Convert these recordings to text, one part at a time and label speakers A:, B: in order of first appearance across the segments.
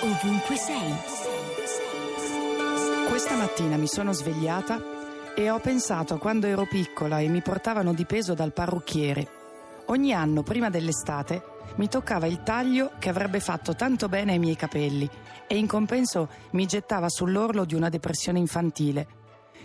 A: ovunque sei.
B: Questa mattina mi sono svegliata e ho pensato a quando ero piccola e mi portavano di peso dal parrucchiere. Ogni anno, prima dell'estate, mi toccava il taglio che avrebbe fatto tanto bene ai miei capelli e in compenso mi gettava sull'orlo di una depressione infantile.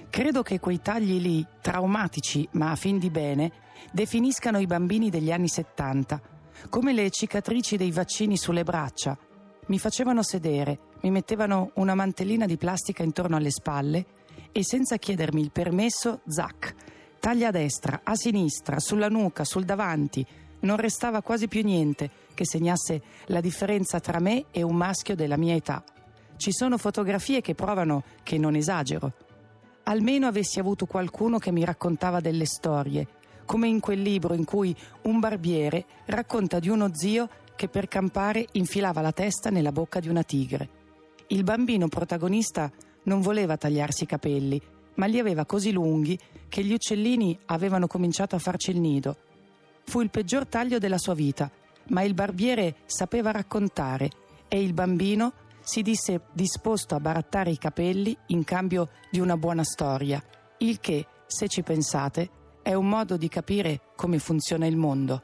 B: Credo che quei tagli lì, traumatici ma a fin di bene, definiscano i bambini degli anni 70, come le cicatrici dei vaccini sulle braccia. Mi facevano sedere, mi mettevano una mantellina di plastica intorno alle spalle e senza chiedermi il permesso, zac, taglia a destra, a sinistra, sulla nuca, sul davanti. Non restava quasi più niente che segnasse la differenza tra me e un maschio della mia età. Ci sono fotografie che provano che non esagero. Almeno avessi avuto qualcuno che mi raccontava delle storie, come in quel libro in cui un barbiere racconta di uno zio che per campare infilava la testa nella bocca di una tigre. Il bambino protagonista non voleva tagliarsi i capelli, ma li aveva così lunghi che gli uccellini avevano cominciato a farci il nido. Fu il peggior taglio della sua vita, ma il barbiere sapeva raccontare e il bambino si disse disposto a barattare i capelli in cambio di una buona storia, il che, se ci pensate, è un modo di capire come funziona il mondo.